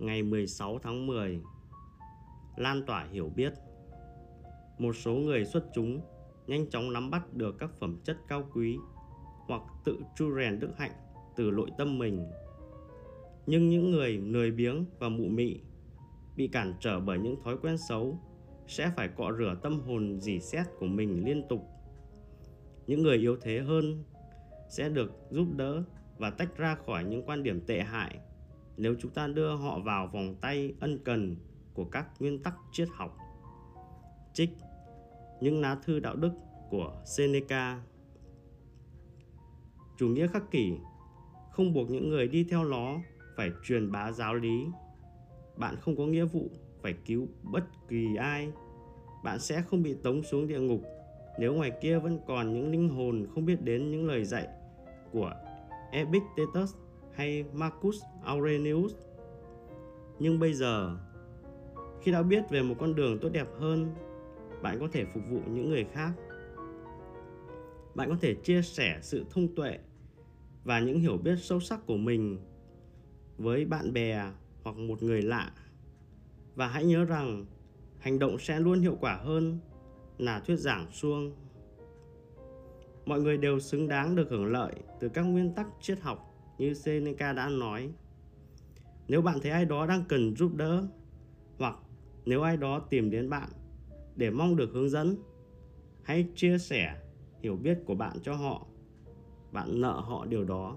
ngày 16 tháng 10 lan tỏa hiểu biết. Một số người xuất chúng nhanh chóng nắm bắt được các phẩm chất cao quý hoặc tự tru rèn đức hạnh từ nội tâm mình. Nhưng những người lười biếng và mụ mị, bị cản trở bởi những thói quen xấu sẽ phải cọ rửa tâm hồn dỉ xét của mình liên tục. Những người yếu thế hơn sẽ được giúp đỡ và tách ra khỏi những quan điểm tệ hại nếu chúng ta đưa họ vào vòng tay ân cần của các nguyên tắc triết học, trích những lá thư đạo đức của Seneca, chủ nghĩa khắc kỷ, không buộc những người đi theo nó phải truyền bá giáo lý, bạn không có nghĩa vụ phải cứu bất kỳ ai, bạn sẽ không bị tống xuống địa ngục. Nếu ngoài kia vẫn còn những linh hồn không biết đến những lời dạy của Epictetus hay Marcus Aurelius. Nhưng bây giờ, khi đã biết về một con đường tốt đẹp hơn, bạn có thể phục vụ những người khác. Bạn có thể chia sẻ sự thông tuệ và những hiểu biết sâu sắc của mình với bạn bè hoặc một người lạ. Và hãy nhớ rằng hành động sẽ luôn hiệu quả hơn là thuyết giảng suông mọi người đều xứng đáng được hưởng lợi từ các nguyên tắc triết học như Seneca đã nói. Nếu bạn thấy ai đó đang cần giúp đỡ hoặc nếu ai đó tìm đến bạn để mong được hướng dẫn, hãy chia sẻ hiểu biết của bạn cho họ. Bạn nợ họ điều đó.